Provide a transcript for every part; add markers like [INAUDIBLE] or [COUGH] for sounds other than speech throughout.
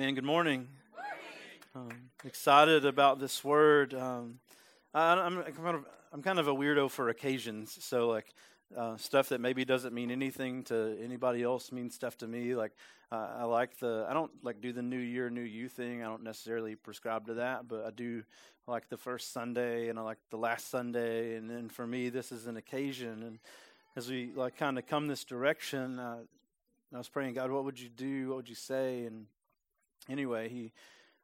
Man, good morning. Um, excited about this word. Um, I, am kind of I'm kind of a weirdo for occasions. So like uh, stuff that maybe doesn't mean anything to anybody else means stuff to me. Like uh, I like the I don't like do the New Year New You thing. I don't necessarily prescribe to that, but I do like the first Sunday and I like the last Sunday. And then for me, this is an occasion. And as we like kind of come this direction, uh, I was praying, God, what would you do? What would you say? And anyway, he,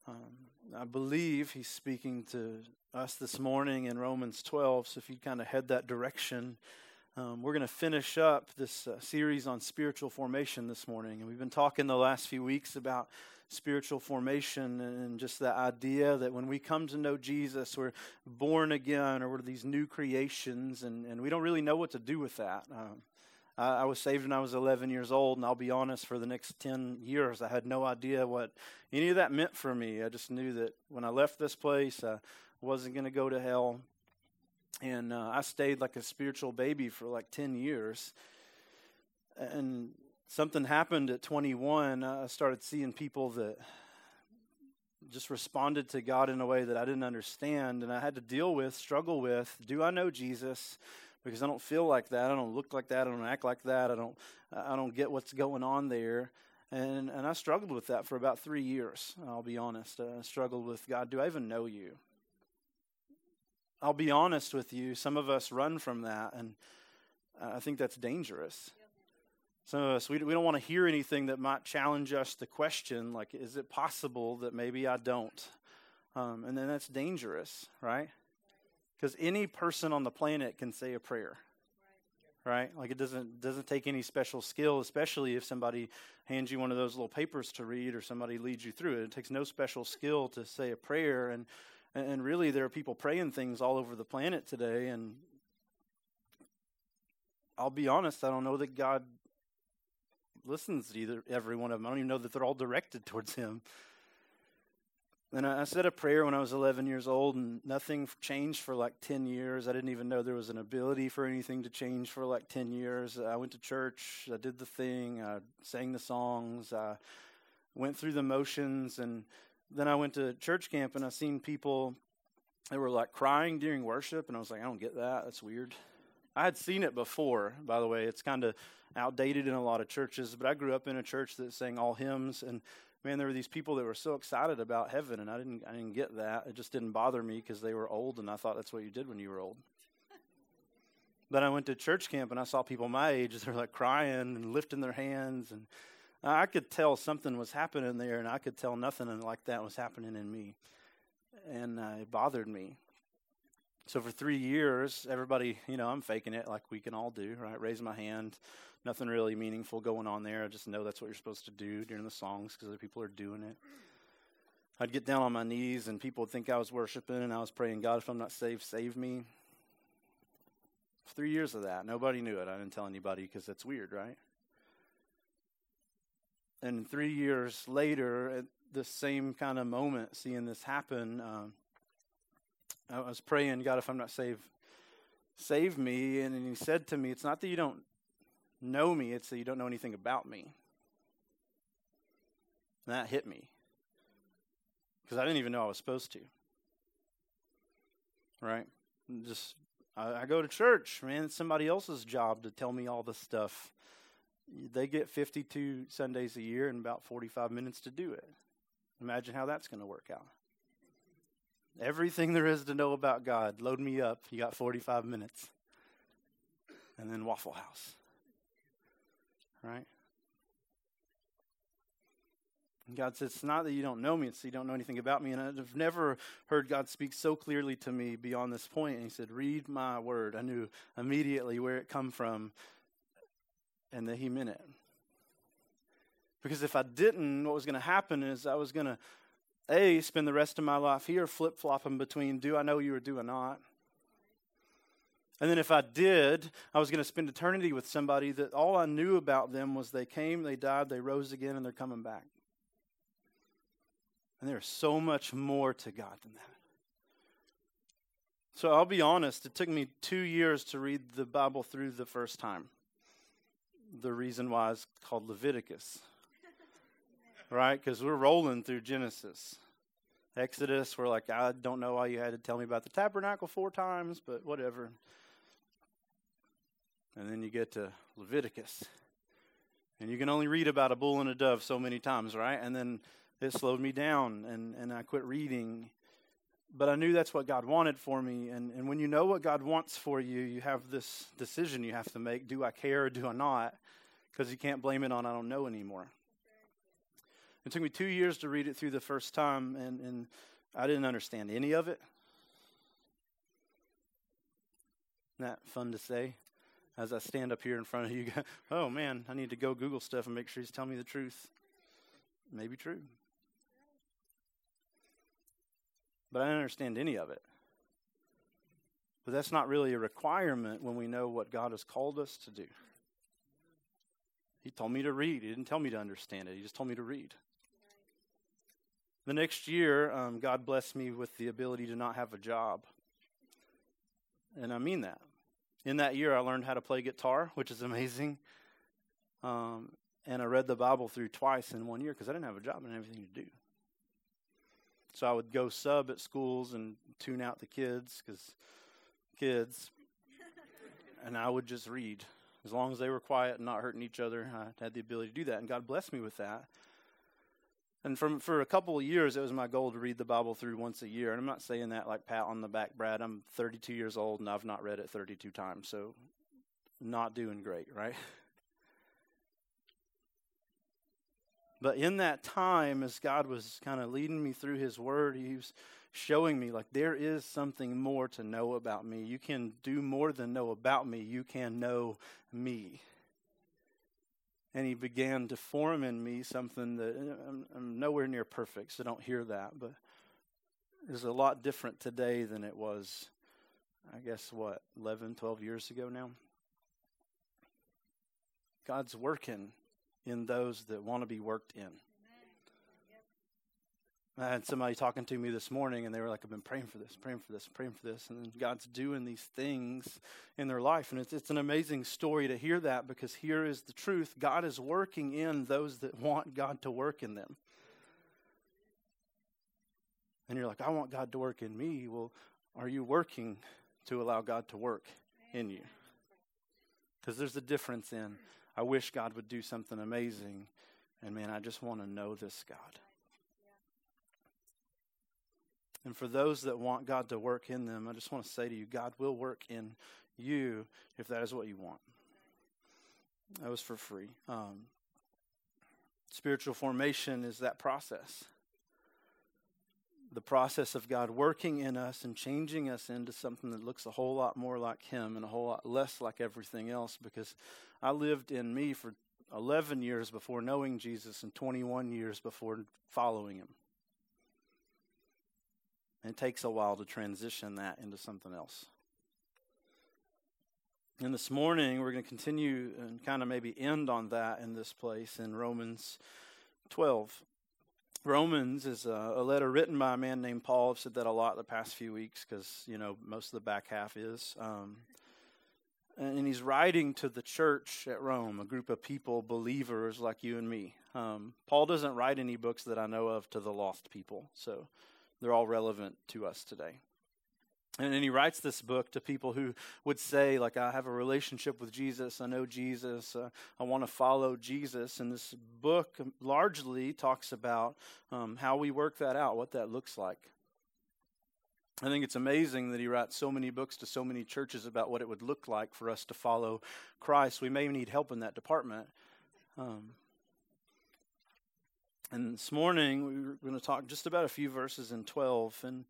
um, I believe he's speaking to us this morning in Romans 12. So if you kind of head that direction, um, we're going to finish up this uh, series on spiritual formation this morning. And we've been talking the last few weeks about spiritual formation and just the idea that when we come to know Jesus, we're born again or we're these new creations, and, and we don't really know what to do with that. Um, I, was saved when I was 11 years old, and I'll be honest, for the next 10 years, I had no idea what any of that meant for me. I just knew that when I left this place, I wasn't going to go to hell. And uh, I stayed like a spiritual baby for like 10 years. And something happened at 21. I started seeing people that just responded to God in a way that I didn't understand and I had to deal with, struggle with. Do I know Jesus? Because I don't feel like that. I don't look like that. I don't act like that. I don't. I don't get what's going on there. And and I struggled with that for about three years. I'll be honest. I struggled with God. Do I even know you? I'll be honest with you. Some of us run from that, and I think that's dangerous. Some of us we we don't want to hear anything that might challenge us to question, like, is it possible that maybe I don't? Um, and then that's dangerous, right? Because any person on the planet can say a prayer. Right? Like it doesn't doesn't take any special skill, especially if somebody hands you one of those little papers to read or somebody leads you through it. It takes no special skill to say a prayer and and really there are people praying things all over the planet today and I'll be honest, I don't know that God listens to either every one of them. I don't even know that they're all directed towards him. And I said a prayer when I was 11 years old, and nothing changed for like 10 years. I didn't even know there was an ability for anything to change for like 10 years. I went to church, I did the thing, I sang the songs, I went through the motions, and then I went to church camp and I seen people that were like crying during worship, and I was like, I don't get that. That's weird. I had seen it before, by the way. It's kind of outdated in a lot of churches, but I grew up in a church that sang all hymns, and man, there were these people that were so excited about heaven, and I didn't, I didn't get that. It just didn't bother me because they were old, and I thought that's what you did when you were old. [LAUGHS] But I went to church camp and I saw people my age. They're like crying and lifting their hands, and I could tell something was happening there, and I could tell nothing like that was happening in me, and uh, it bothered me. So for three years, everybody, you know, I'm faking it like we can all do, right? Raise my hand, nothing really meaningful going on there. I just know that's what you're supposed to do during the songs because other people are doing it. I'd get down on my knees and people would think I was worshiping and I was praying, God, if I'm not saved, save me. Three years of that. Nobody knew it. I didn't tell anybody because that's weird, right? And three years later, at the same kind of moment, seeing this happen, um, I was praying, God, if I'm not saved, save me. And he said to me, It's not that you don't know me, it's that you don't know anything about me. And that hit me. Because I didn't even know I was supposed to. Right? Just, I, I go to church, man. It's somebody else's job to tell me all this stuff. They get 52 Sundays a year and about 45 minutes to do it. Imagine how that's going to work out. Everything there is to know about God, load me up. You got 45 minutes. And then Waffle House right? And God says, It's not that you don't know me, it's that you don't know anything about me. And I've never heard God speak so clearly to me beyond this point. And He said, Read my word. I knew immediately where it come from and that He meant it. Because if I didn't, what was going to happen is I was going to, A, spend the rest of my life here flip flopping between do I know you or do I not? And then if I did, I was going to spend eternity with somebody that all I knew about them was they came, they died, they rose again, and they're coming back. And there's so much more to God than that. So I'll be honest, it took me two years to read the Bible through the first time. The reason why is called Leviticus. Right? Because we're rolling through Genesis. Exodus, we're like, I don't know why you had to tell me about the tabernacle four times, but whatever. And then you get to Leviticus. And you can only read about a bull and a dove so many times, right? And then it slowed me down and, and I quit reading. But I knew that's what God wanted for me. And, and when you know what God wants for you, you have this decision you have to make do I care or do I not? Because you can't blame it on I don't know anymore. It took me two years to read it through the first time, and, and I didn't understand any of it. That fun to say? As I stand up here in front of you, [LAUGHS] oh man, I need to go Google stuff and make sure he's telling me the truth. Maybe true. But I didn't understand any of it. But that's not really a requirement when we know what God has called us to do. He told me to read. He didn't tell me to understand it. He just told me to read. The next year, um, God blessed me with the ability to not have a job. And I mean that. In that year, I learned how to play guitar, which is [LAUGHS] amazing. Um, and I read the Bible through twice in one year because I didn't have a job and everything to do. So I would go sub at schools and tune out the kids because kids, [LAUGHS] and I would just read. As long as they were quiet and not hurting each other, I had the ability to do that. And God blessed me with that. And from for a couple of years, it was my goal to read the Bible through once a year. And I'm not saying that like pat on the back, Brad. I'm 32 years old and I've not read it 32 times, so not doing great, right? [LAUGHS] But in that time, as God was kind of leading me through His Word, He was showing me like there is something more to know about me. You can do more than know about me. You can know me and he began to form in me something that I'm, I'm, nowhere near perfect, so don't hear that, but is a lot different today than it was, I guess, what, 11, 12 years ago now? God's working in those that want to be worked in. I had somebody talking to me this morning, and they were like, I've been praying for this, praying for this, praying for this. And God's doing these things in their life. And it's, it's an amazing story to hear that because here is the truth God is working in those that want God to work in them. And you're like, I want God to work in me. Well, are you working to allow God to work in you? Because there's a difference in, I wish God would do something amazing. And man, I just want to know this God. And for those that want God to work in them, I just want to say to you, God will work in you if that is what you want. That was for free. Um, spiritual formation is that process. The process of God working in us and changing us into something that looks a whole lot more like Him and a whole lot less like everything else. Because I lived in me for 11 years before knowing Jesus and 21 years before following Him. And it takes a while to transition that into something else. And this morning, we're going to continue and kind of maybe end on that in this place in Romans 12. Romans is a, a letter written by a man named Paul. I've said that a lot the past few weeks because, you know, most of the back half is. Um, and he's writing to the church at Rome, a group of people, believers like you and me. Um, Paul doesn't write any books that I know of to the lost people. So they're all relevant to us today. And then he writes this book to people who would say, like, I have a relationship with Jesus. I know Jesus. Uh, I want to follow Jesus. And this book largely talks about um, how we work that out, what that looks like. I think it's amazing that he writes so many books to so many churches about what it would look like for us to follow Christ. We may need help in that department. Um, and this morning, we're going to talk just about a few verses in 12. And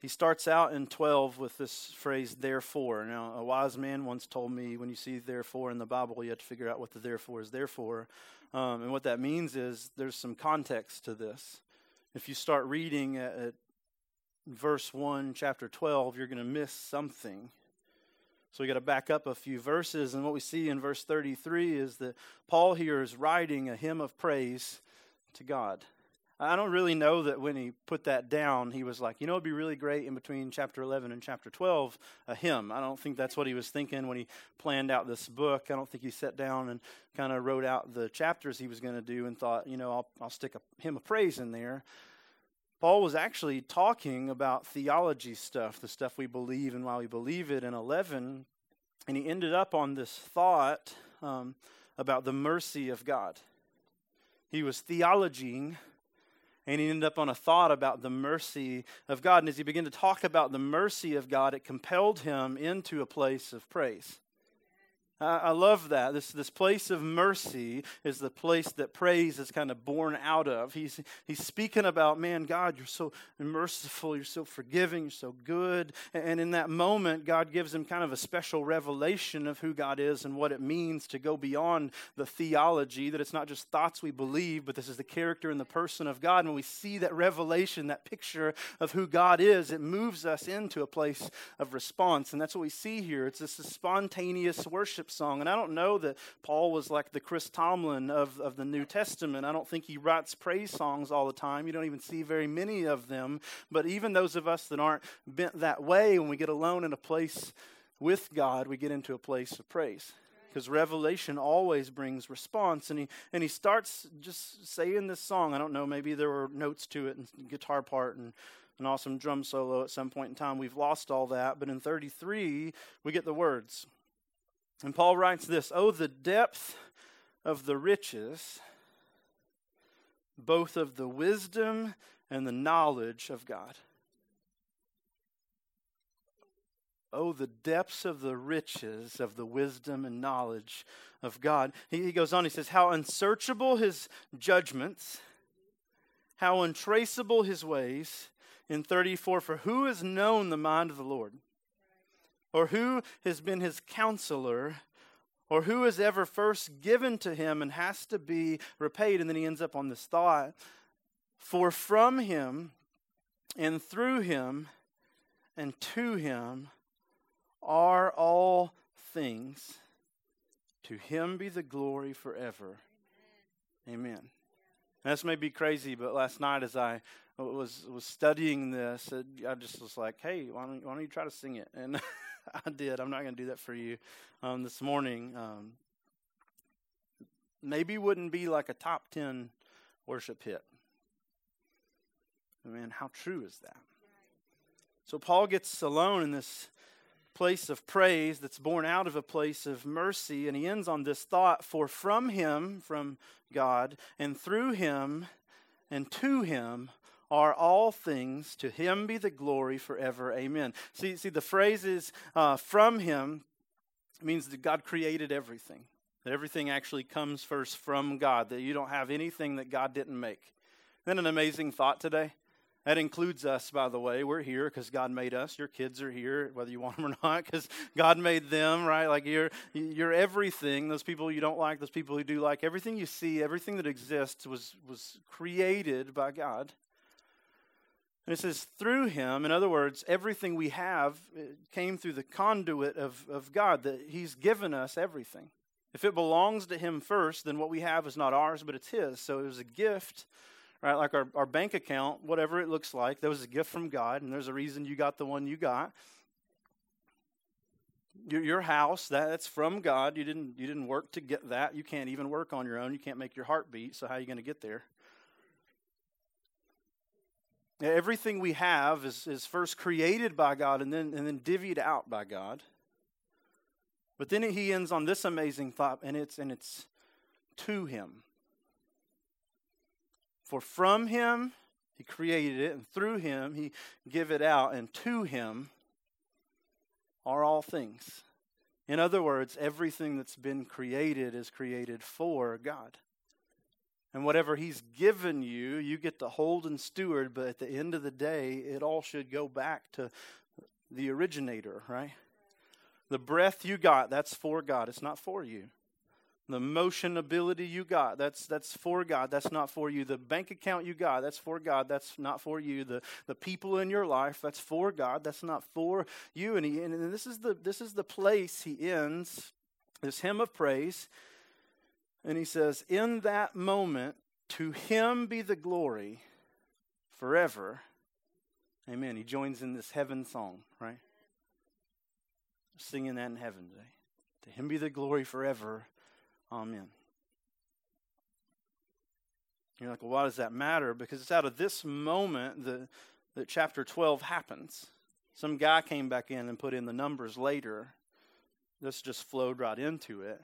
he starts out in 12 with this phrase, therefore. Now, a wise man once told me when you see therefore in the Bible, you have to figure out what the therefore is there for. Um, and what that means is there's some context to this. If you start reading at, at verse 1, chapter 12, you're going to miss something. So we got to back up a few verses. And what we see in verse 33 is that Paul here is writing a hymn of praise to God. I don't really know that when he put that down, he was like, you know, it'd be really great in between chapter 11 and chapter 12, a hymn. I don't think that's what he was thinking when he planned out this book. I don't think he sat down and kind of wrote out the chapters he was going to do and thought, you know, I'll, I'll stick a hymn of praise in there. Paul was actually talking about theology stuff, the stuff we believe and why we believe it in 11. And he ended up on this thought um, about the mercy of God. He was theologizing and he ended up on a thought about the mercy of God. And as he began to talk about the mercy of God, it compelled him into a place of praise. I love that. This, this place of mercy is the place that praise is kind of born out of. He's, he's speaking about, man, God, you're so merciful, you're so forgiving, you're so good. And in that moment, God gives him kind of a special revelation of who God is and what it means to go beyond the theology, that it's not just thoughts we believe, but this is the character and the person of God. And when we see that revelation, that picture of who God is, it moves us into a place of response. And that's what we see here. It's this spontaneous worship song. And I don't know that Paul was like the Chris Tomlin of, of the New Testament. I don't think he writes praise songs all the time. You don't even see very many of them. But even those of us that aren't bent that way, when we get alone in a place with God, we get into a place of praise because revelation always brings response and he and he starts just saying this song i don't know maybe there were notes to it and guitar part and an awesome drum solo at some point in time we've lost all that but in 33 we get the words and Paul writes this Oh, the depth of the riches, both of the wisdom and the knowledge of God. Oh, the depths of the riches of the wisdom and knowledge of God. He, he goes on, he says, How unsearchable his judgments, how untraceable his ways. In 34, for who has known the mind of the Lord? Or who has been his counselor? Or who has ever first given to him and has to be repaid? And then he ends up on this thought For from him and through him and to him are all things. To him be the glory forever. Amen. Amen. This may be crazy, but last night as I was was studying this, I just was like, "Hey, why don't, why don't you try to sing it?" And [LAUGHS] [LAUGHS] I did. I'm not going to do that for you um, this morning. Um, maybe wouldn't be like a top 10 worship hit. Man, how true is that? So Paul gets alone in this place of praise that's born out of a place of mercy, and he ends on this thought For from him, from God, and through him, and to him are all things. To him be the glory forever. Amen. See, see the phrase is uh, from him means that God created everything. That everything actually comes first from God, that you don't have anything that God didn't make. Isn't an amazing thought today? That includes us, by the way. We're here because God made us. Your kids are here, whether you want them or not, because God made them, right? Like you're, you're everything. Those people you don't like, those people you do like, everything you see, everything that exists was, was created by God. And it says, through him, in other words, everything we have uh, came through the conduit of, of God, that he's given us everything. If it belongs to him first, then what we have is not ours, but it's his. So it was a gift, right? Like our, our bank account, whatever it looks like, that was a gift from God, and there's a reason you got the one you got. Your, your house, that, that's from God. You didn't, you didn't work to get that. You can't even work on your own. You can't make your heart beat, so how are you going to get there? Everything we have is, is first created by God and then, and then divvied out by God. But then he ends on this amazing thought, and it's, and it's to him. For from him he created it, and through him he give it out, and to him are all things. In other words, everything that's been created is created for God. And whatever He's given you, you get to hold and steward, but at the end of the day, it all should go back to the originator, right? The breath you got, that's for God, it's not for you. The motion ability you got, that's that's for God, that's not for you. The bank account you got, that's for God, that's not for you. The the people in your life, that's for God, that's not for you. And, he, and this is the this is the place he ends this hymn of praise and he says, In that moment, to him be the glory forever. Amen. He joins in this heaven song, right? Singing that in heaven today. To him be the glory forever. Amen. You're like, well, why does that matter? Because it's out of this moment that, that chapter 12 happens. Some guy came back in and put in the numbers later. This just flowed right into it.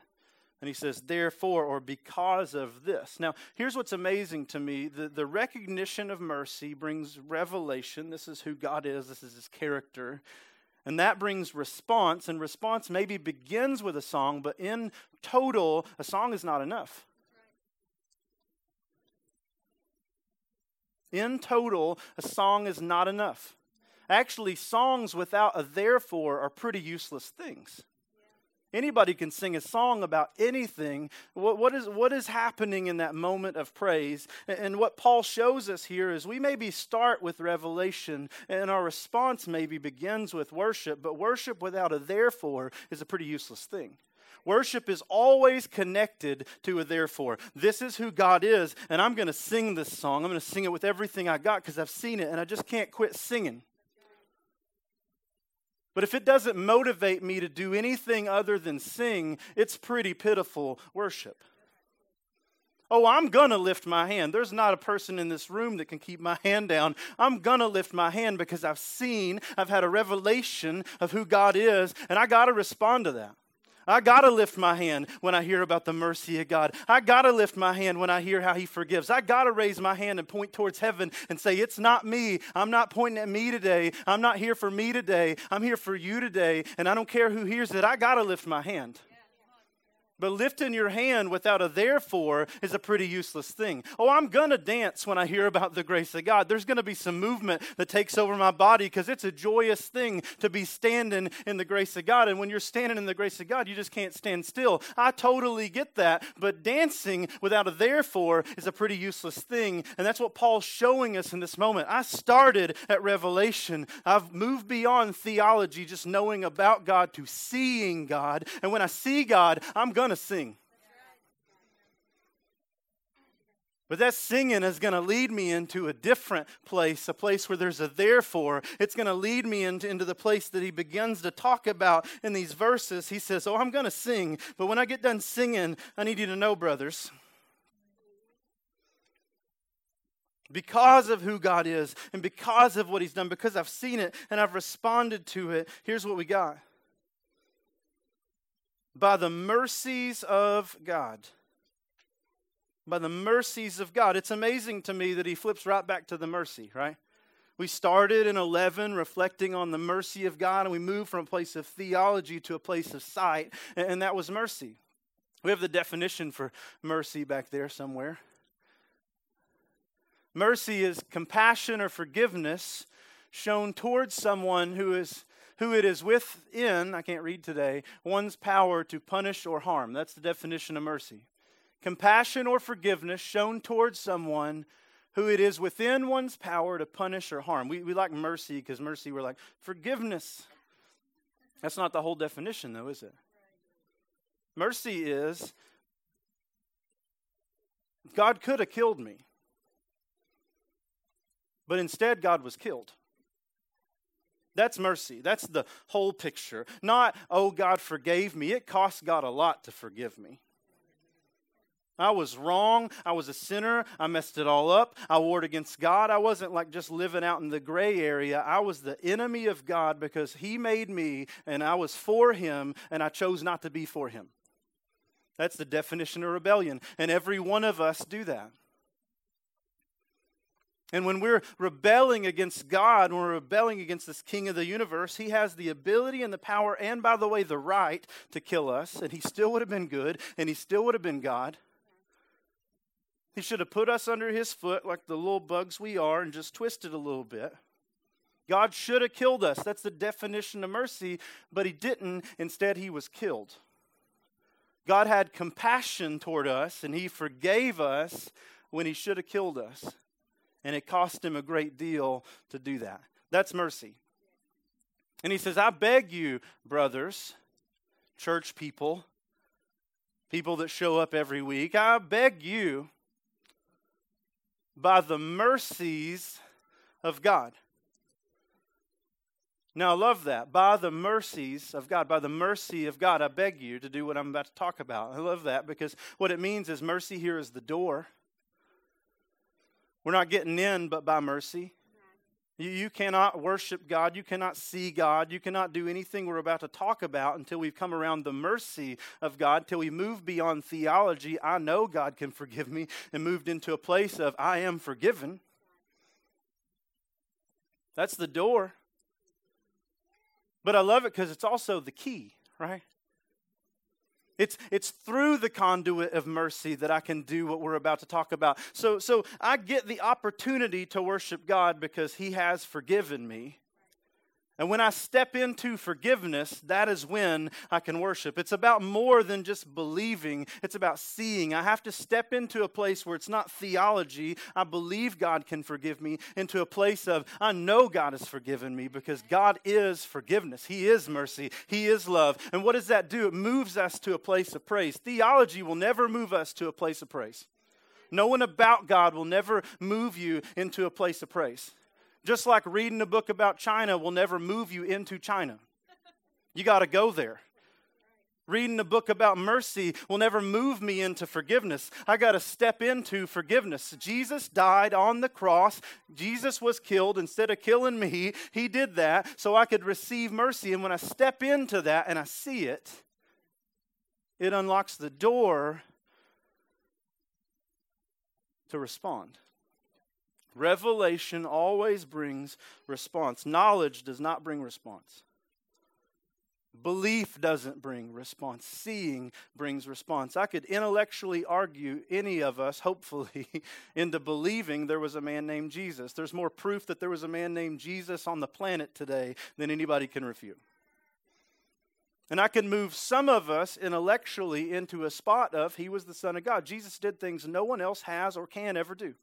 And he says, therefore, or because of this. Now, here's what's amazing to me the, the recognition of mercy brings revelation. This is who God is, this is his character. And that brings response, and response maybe begins with a song, but in total, a song is not enough. In total, a song is not enough. Actually, songs without a therefore are pretty useless things. Anybody can sing a song about anything. What, what, is, what is happening in that moment of praise? And, and what Paul shows us here is we maybe start with revelation, and our response maybe begins with worship, but worship without a therefore is a pretty useless thing. Worship is always connected to a therefore. This is who God is, and I'm going to sing this song. I'm going to sing it with everything I got because I've seen it, and I just can't quit singing. But if it doesn't motivate me to do anything other than sing, it's pretty pitiful worship. Oh, I'm going to lift my hand. There's not a person in this room that can keep my hand down. I'm going to lift my hand because I've seen, I've had a revelation of who God is, and I got to respond to that. I got to lift my hand when I hear about the mercy of God. I got to lift my hand when I hear how He forgives. I got to raise my hand and point towards heaven and say, It's not me. I'm not pointing at me today. I'm not here for me today. I'm here for you today. And I don't care who hears it. I got to lift my hand. But lifting your hand without a therefore is a pretty useless thing. Oh, I'm going to dance when I hear about the grace of God. There's going to be some movement that takes over my body because it's a joyous thing to be standing in the grace of God. And when you're standing in the grace of God, you just can't stand still. I totally get that. But dancing without a therefore is a pretty useless thing. And that's what Paul's showing us in this moment. I started at Revelation, I've moved beyond theology, just knowing about God, to seeing God. And when I see God, I'm going going to sing. But that singing is going to lead me into a different place, a place where there's a therefore. It's going to lead me into, into the place that he begins to talk about in these verses. He says, Oh, I'm going to sing, but when I get done singing, I need you to know, brothers, because of who God is and because of what he's done, because I've seen it and I've responded to it, here's what we got by the mercies of God. By the mercies of God. It's amazing to me that he flips right back to the mercy, right? We started in 11 reflecting on the mercy of God, and we moved from a place of theology to a place of sight, and that was mercy. We have the definition for mercy back there somewhere. Mercy is compassion or forgiveness shown towards someone who is who it is within, I can't read today, one's power to punish or harm. That's the definition of mercy. Compassion or forgiveness shown towards someone who it is within one's power to punish or harm. We, we like mercy because mercy, we're like, forgiveness. That's not the whole definition, though, is it? Mercy is God could have killed me, but instead, God was killed. That's mercy. That's the whole picture. Not, oh, God forgave me. It cost God a lot to forgive me. I was wrong. I was a sinner. I messed it all up. I warred against God. I wasn't like just living out in the gray area. I was the enemy of God because He made me and I was for Him and I chose not to be for Him. That's the definition of rebellion. And every one of us do that. And when we're rebelling against God, when we're rebelling against this king of the universe, he has the ability and the power, and by the way, the right to kill us. And he still would have been good, and he still would have been God. He should have put us under his foot like the little bugs we are and just twisted a little bit. God should have killed us. That's the definition of mercy, but he didn't. Instead, he was killed. God had compassion toward us, and he forgave us when he should have killed us and it cost him a great deal to do that. That's mercy. And he says, I beg you, brothers, church people, people that show up every week, I beg you, by the mercies of God. Now, I love that. By the mercies of God, by the mercy of God, I beg you to do what I'm about to talk about. I love that because what it means is mercy here is the door. We're not getting in but by mercy. You, you cannot worship God. You cannot see God. You cannot do anything we're about to talk about until we've come around the mercy of God, until we move beyond theology. I know God can forgive me, and moved into a place of I am forgiven. That's the door. But I love it because it's also the key, right? It's, it's through the conduit of mercy that I can do what we're about to talk about. So, so I get the opportunity to worship God because He has forgiven me. And when I step into forgiveness, that is when I can worship. It's about more than just believing, it's about seeing. I have to step into a place where it's not theology, I believe God can forgive me, into a place of I know God has forgiven me because God is forgiveness. He is mercy, He is love. And what does that do? It moves us to a place of praise. Theology will never move us to a place of praise. No one about God will never move you into a place of praise. Just like reading a book about China will never move you into China. You got to go there. Reading a book about mercy will never move me into forgiveness. I got to step into forgiveness. Jesus died on the cross. Jesus was killed instead of killing me. He did that so I could receive mercy. And when I step into that and I see it, it unlocks the door to respond. Revelation always brings response. Knowledge does not bring response. Belief doesn't bring response. Seeing brings response. I could intellectually argue any of us, hopefully, [LAUGHS] into believing there was a man named Jesus. There's more proof that there was a man named Jesus on the planet today than anybody can refute. And I can move some of us intellectually into a spot of he was the Son of God. Jesus did things no one else has or can ever do.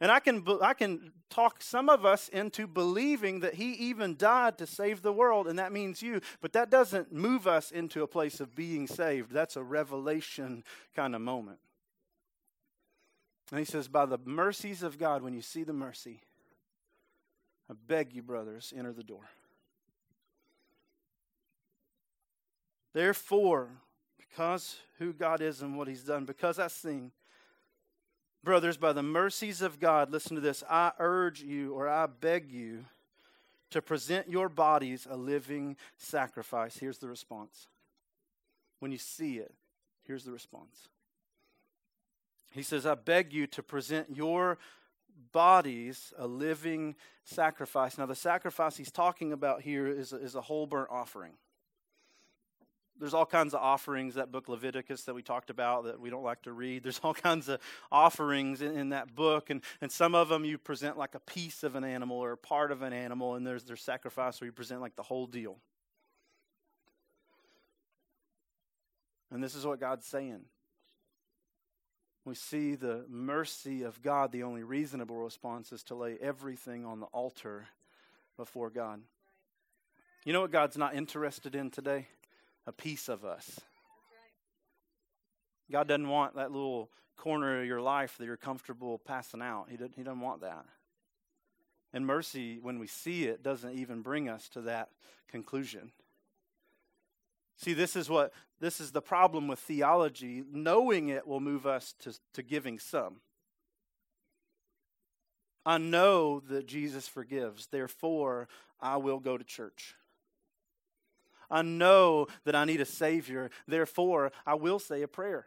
And I can, I can talk some of us into believing that he even died to save the world, and that means you. But that doesn't move us into a place of being saved. That's a revelation kind of moment. And he says, By the mercies of God, when you see the mercy, I beg you, brothers, enter the door. Therefore, because who God is and what he's done, because I sing, Brothers, by the mercies of God, listen to this. I urge you or I beg you to present your bodies a living sacrifice. Here's the response. When you see it, here's the response. He says, I beg you to present your bodies a living sacrifice. Now, the sacrifice he's talking about here is a, is a whole burnt offering there's all kinds of offerings that book leviticus that we talked about that we don't like to read. [LAUGHS] There's all kinds of offerings in, in, that book and, and some of them you present like a piece of an animal or a part of an animal and there's their sacrifice where you present like the whole deal. And this is what god's saying. We see the mercy of god the only reasonable response is to lay everything on the altar before god. You know what god's not interested in today a piece of us. God doesn't want that little corner of your life that you're comfortable passing out. He doesn't, he doesn't want that. And mercy, when we see it, doesn't even bring us to that conclusion. See, this is what this is the problem with theology. Knowing it will move us to, to giving some. I know that Jesus forgives, therefore I will go to church. I know that I need a Savior. Therefore, I will say a prayer.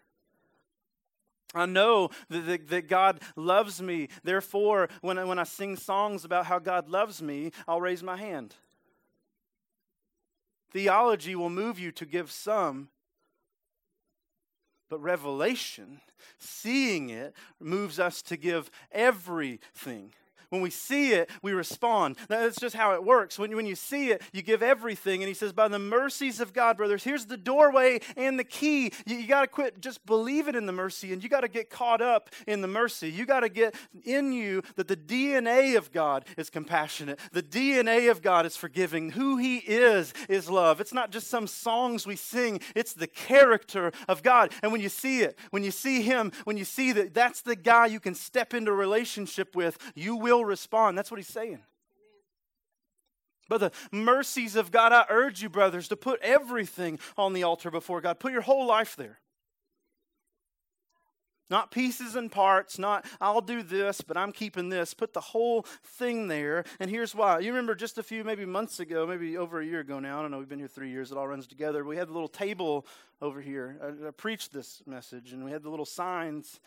I know that, that, that, God loves me. Therefore, when I, when I sing songs about how God loves me, I'll raise my hand. Theology will move you to give some, but revelation, seeing it, moves us to give everything. When we see it, we respond. That's just how it works. When when you see it, you give everything. And he says, By the mercies of God, brothers, here's the doorway and the key. You, you got to quit just believing in the mercy and you got to get caught up in the mercy. You got to get in you that the DNA of God is compassionate, the DNA of God is forgiving. Who he is is love. It's not just some songs we sing, it's the character of God. And when you see it, when you see him, when you see that that's the guy you can step into a relationship with, you will will respond. That's what he's saying. But the mercies of God, I urge you, brothers, to put everything on the altar before God. Put your whole life there. Not pieces and parts, not I'll do this, but I'm keeping this. Put the whole thing there. And here's why. You remember just a few, maybe months ago, maybe over a year ago now, I don't know, we've been here three years, it all runs together. We had the little table over here. I, I preached this message, and we had the little signs.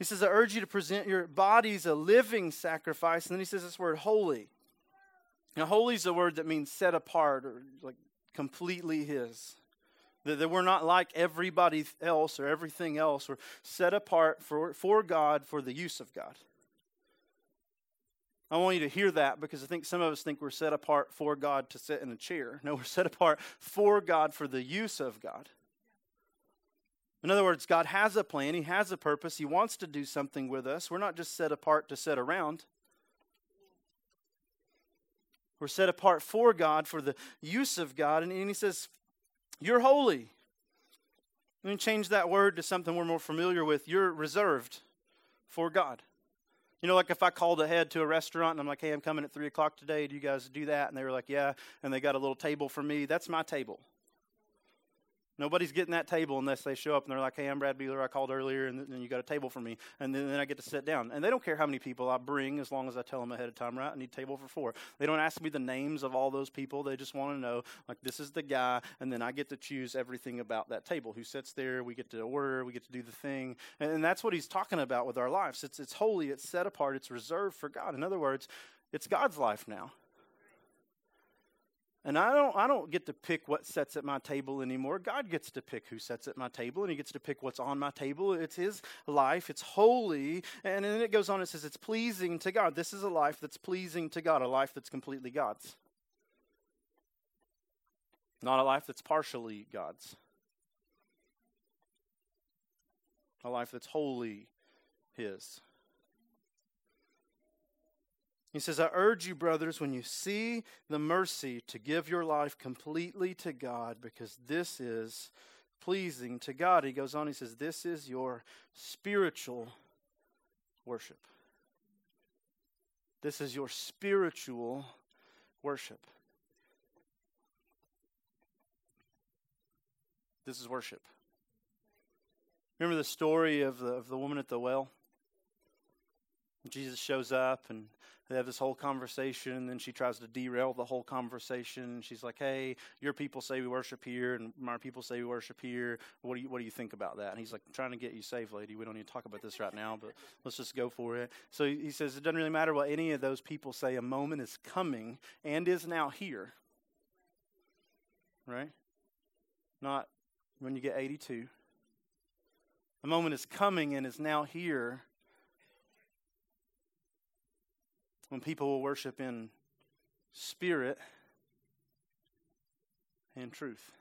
He says, I urge you to present your bodies a living sacrifice. And then he says this word, holy. Now, holy is a word that means set apart or like completely his. That, that we're not like everybody else or everything else. We're set apart for, for God for the use of God. I want you to hear that because I think some of us think we're set apart for God to sit in a chair. No, we're set apart for God for the use of God. In other words, God has a plan, He has a purpose, He wants to do something with us. We're not just set apart to sit around. We're set apart for God, for the use of God. And, He says, you're holy. Let me change that word to something we're more familiar with. You're reserved for God. You know, like if I called ahead to a restaurant and I'm like, hey, I'm coming at 3 o'clock today. Do you guys do that? And they were like, yeah. And they got a little table for me. That's my table. Nobody's getting that table unless they show up and they're like, hey, I'm Brad Beeler. I called earlier and then you got a table for me. And then, then I get to sit down. And they don't care how many people I bring as long as I tell them ahead of time, right? I need a table for four. They don't ask me the names of all those people. They just want to know, like, this is the guy. And then I get to choose everything about that table. Who sits there? We get to order. We get to do the thing. And, and that's what he's talking about with our lives. It's, it's holy. It's set apart. It's reserved for God. In other words, it's God's life now. And I don't, I don't get to pick what sets at my table anymore. God gets to pick who sets at my table, and He gets to pick what's on my table. It's His life, it's holy. And then it goes on, it says it's pleasing to God. This is a life that's pleasing to God, a life that's completely God's. Not a life that's partially God's. A life that's wholly His. He says, I urge you, brothers, when you see the mercy, to give your life completely to God, because this is pleasing to God. He goes on, he says, This is your spiritual worship. This is your spiritual worship. This is worship. Remember the story of the, of the woman at the well? Jesus shows up and they have this whole conversation, and then she tries to derail the whole conversation. She's like, "Hey, your people say we worship here, and my people say we worship here. What do you What do you think about that?" And he's like, "I'm trying to get you saved, lady. We don't need to talk about this right now, but let's just go for it." So he says, "It doesn't really matter what any of those people say. A moment is coming and is now here. Right? Not when you get 82. A moment is coming and is now here." When people will worship in spirit and truth.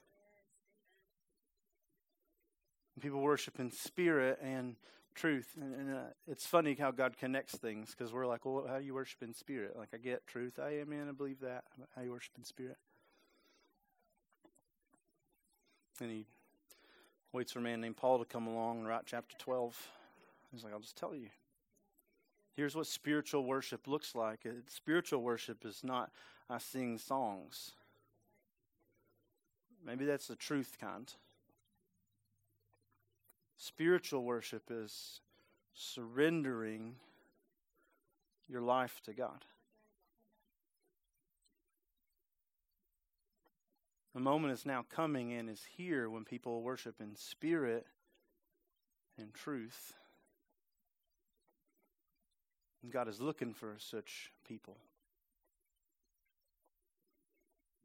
When people worship in spirit and truth. And, and uh, it's funny how God connects things because we're like, well, how do you worship in spirit? Like, I get truth. I am in, I believe that. How you worship in spirit. And he waits for a man named Paul to come along and write chapter 12. He's like, I'll just tell you. Here's what spiritual worship looks like. Uh, spiritual worship is not I sing songs. Maybe that's the truth kind. Spiritual worship is surrendering your life to God. The moment is now coming and is here when people worship in spirit and truth. And God is looking for such people.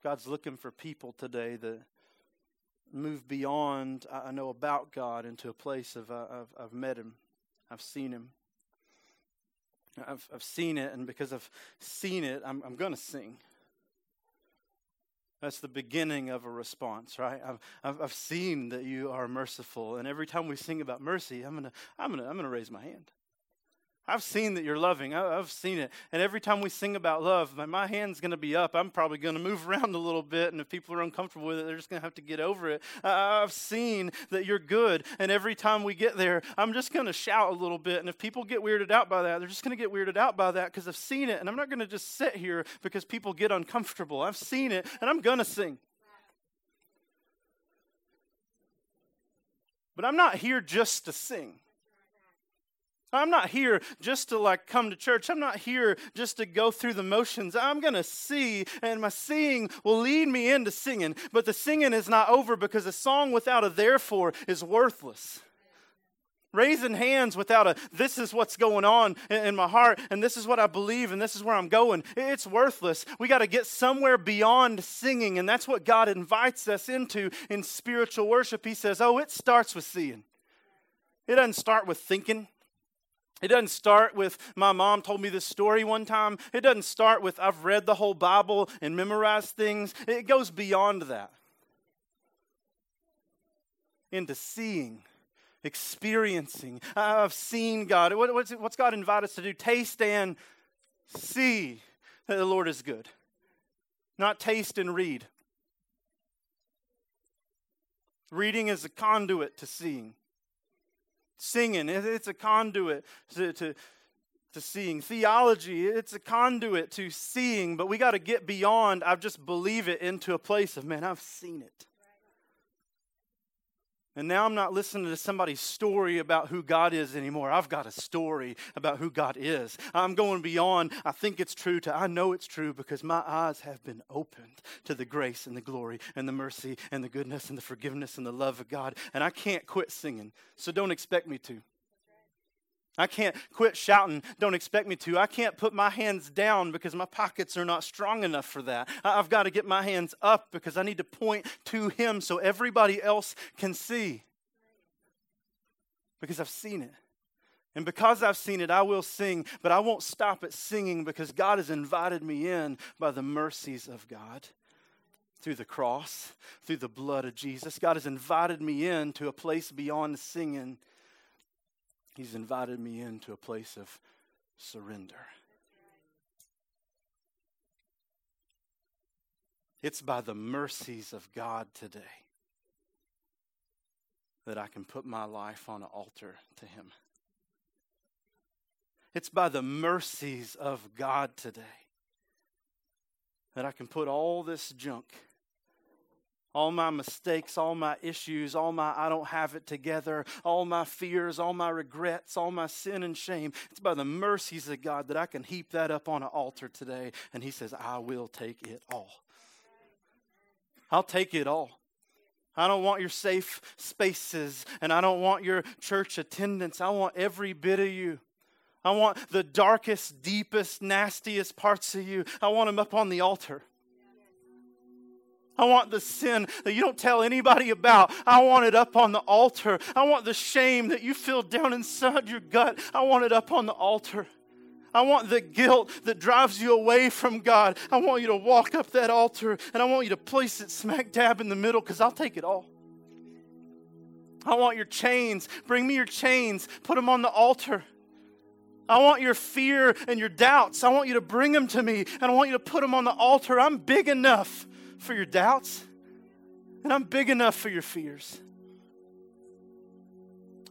God's looking for people today that move beyond, I know about God, into a place of, uh, I've, I've met Him, I've seen Him. I've, I've seen it, and because I've seen it, I'm, I'm going to sing. That's the beginning of a response, right? I've, I've, I've, seen that you are merciful, and every time we sing about mercy, I'm going to I'm gonna, I'm gonna raise my hand. I've seen that you're loving. I've seen it. And every time we sing about love, my hand's going to be up. I'm probably going to move [LAUGHS] around a little bit. And if people are uncomfortable with it, they're just going to have to get over it. I've seen that you're good. And every time we get there, I'm just going to shout a little bit. And if people get weirded out by that, they're just going to get weirded out by that because I've seen it. And I'm not going to just sit here because people get uncomfortable. I've seen it and I'm going to sing. But I'm not here just to sing. I'm not here just to like come to church. I'm not here just to go through the motions. I'm going to see, and my seeing will lead me into singing. But the singing is not over because a song without a therefore is worthless. Raising hands without a this is what's going on in my heart, and this is what I believe, and this is where I'm going, it's worthless. We got to get somewhere beyond singing, and that's what God invites us into in spiritual worship. He says, Oh, it starts with seeing. It doesn't start with thinking. It doesn't start with my mom told me this story one time. It doesn't start with I've read the whole Bible and memorized things. It goes beyond that into seeing, experiencing. I've seen God. What's God invite us to do? Taste and see that the Lord is good, not taste and read. Reading is a conduit to seeing singing. It's a conduit to, to, to seeing. Theology, it's a conduit to seeing, but we got to get beyond, I've just believe it, into a place of, man, I've seen it. And now I'm not listening to somebody's story about who God is anymore. I've got a story about who God is. I'm going beyond, I think it's true, to I know it's true because my eyes have been opened to the grace and the glory and the mercy and the goodness and the forgiveness and the love of God. And I can't quit singing, so don't expect me to. I can't quit shouting. Don't expect me to. I can't put my hands down because my pockets are not strong enough for that. I've got to get my hands up because I need to point to Him so everybody else can see. Because I've seen it. And because I've seen it, I will sing, but I won't stop at singing because God has invited me in by the mercies of God through the cross, through the blood of Jesus. God has invited me in to a place beyond singing He's invited me into a place of surrender. It's by the mercies of God today that I can put my life on an altar to Him. It's by the mercies of God today that I can put all this junk all my mistakes, all my issues, all my I don't have it together, all my fears, all my regrets, all my sin and shame. It's by the mercies of God that I can heap that up on an altar today. And He says, I will take it all. I'll take it all. I don't want your safe spaces and I don't want your church attendance. I want every bit of you. I want the darkest, deepest, nastiest parts of you. I want them up on the altar. I want the sin that you don't tell anybody about. I want it up on the altar. I want the shame that you feel down inside your gut. I want it up on the altar. I want the guilt that drives you away from God. I want you to walk up that altar and I want you to place it smack dab in the middle because I'll take it all. I want your chains. Bring me your chains. Put them on the altar. I want your fear and your doubts. I want you to bring them to me and I want you to put them on the altar. I'm big enough for your doubts, and I'm big enough for your fears.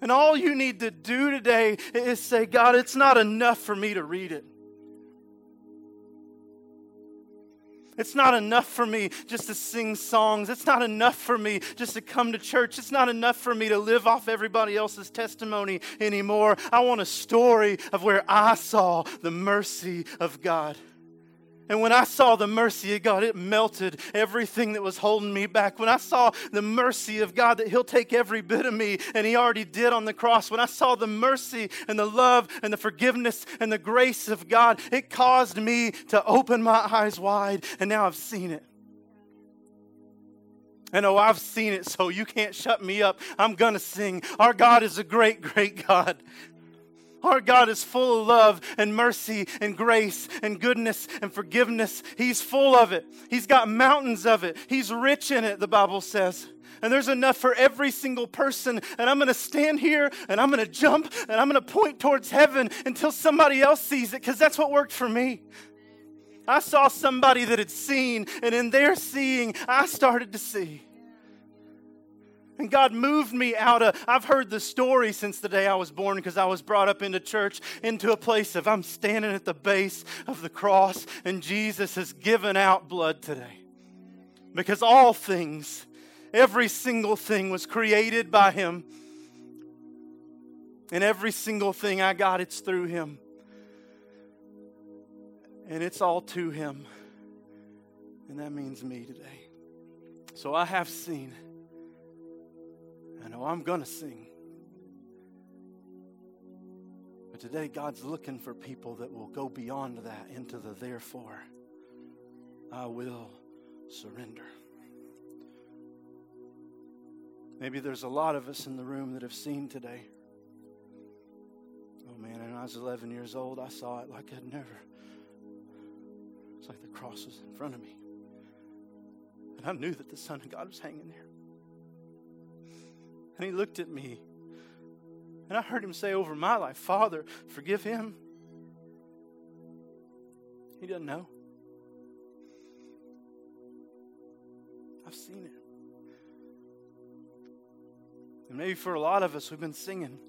And all you need to do today is say, God, it's not enough for me to read it. It's not enough for me just to sing songs. It's not enough for me just to come to church. It's not enough for me to live off everybody else's testimony anymore. I want a story of where I saw the mercy of God. And when I saw the mercy of God, it melted everything that was holding me back. When I saw the mercy of God, that He'll take every bit of me, and He already did on the cross. When I saw the mercy and the love and the forgiveness and the grace of God, it caused me to open my eyes wide, and now I've seen it. And oh, I've seen it, so you can't shut me up. I'm going to sing. Our God is a great, great God. Our God is full of love and mercy and grace and goodness and forgiveness. He's full of it. He's got mountains of it. He's rich in it, the Bible says. And there's enough for every single person. And I'm going to stand here and I'm going to jump and I'm going to point towards heaven until somebody else sees it because that's what worked for me. I saw somebody that had seen, and in their seeing, I started to see. And God moved me out of, I've heard the story since the day I was born because I was brought up into church into a place of I'm standing at the base of the cross and Jesus has given out blood today. Because all things, every single thing was created by Him. And every single thing I got, it's through Him. And it's all to Him. And that means me today. So I have seen. I know I'm going to sing. But today, God's looking for people that will go beyond that into the therefore. I will surrender. Maybe there's a lot of us in the room that have seen today. Oh man, when I was 11 years old, I saw it like I'd never. It's like the cross was in front of me. And I knew that the Son of God was hanging there. And he looked at me. And I heard him say over my life, Father, forgive him. He doesn't know. I've seen it. And maybe for a lot of us, we've been singing.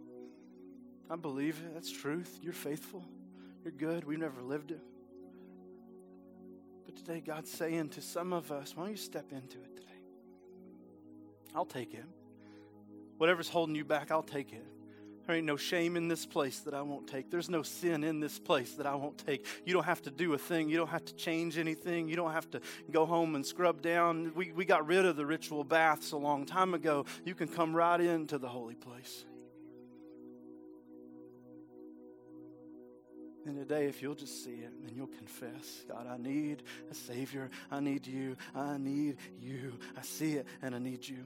I believe it. That's truth. You're faithful. You're good. We've never lived it. But today, God's saying to some of us, why don't you step into it today? I'll take it. Whatever's holding you back, I'll take it. There ain't no shame in this place that I won't take. There's no sin in this place that I won't take. You don't have to do a thing. You don't have to change anything. You don't have to go home and scrub down. We, we got rid of the ritual baths a long time ago. You can come right into the holy place. And today, if you'll just see it and you'll confess, God, I need a Savior. I need you. I need you. I see it and I need you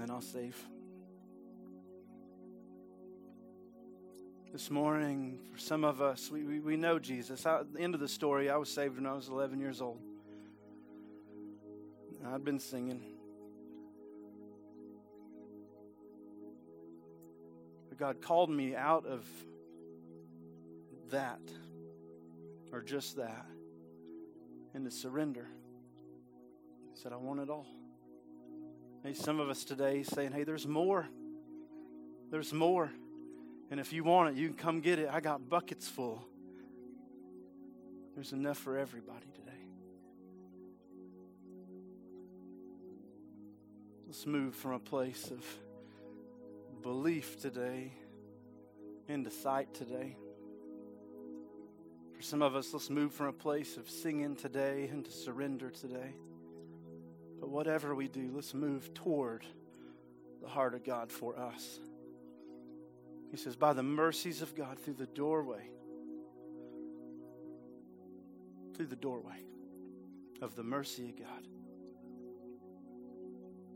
and I'll save. This morning, for some of us, we, we, we know Jesus. I, at the end of the story, I was saved when I was 11 years old. I'd been singing. But God called me out of that, or just that, into surrender. He said, I want it all. Maybe some of us today saying, hey, there's more. There's more. And if you want it, you can come get it. I got buckets full. There's enough for everybody today. Let's move from a place of belief today into sight today. For some of us, let's move from a place of singing today into surrender today. But whatever we do, let's move toward the heart of God for us. He says, by the mercies of God, through the doorway, through the doorway of the mercy of God.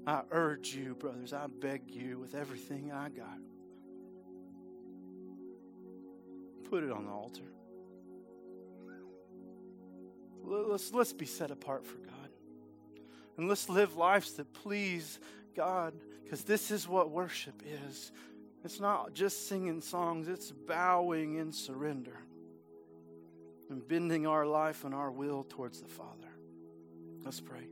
I urge you, brothers, I beg you with everything I got. Put it on the altar. Let's, let's be set apart for God. And let's live lives that please God because this is what worship is. It's not just singing songs, it's bowing in surrender and bending our life and our will towards the Father. Let's pray.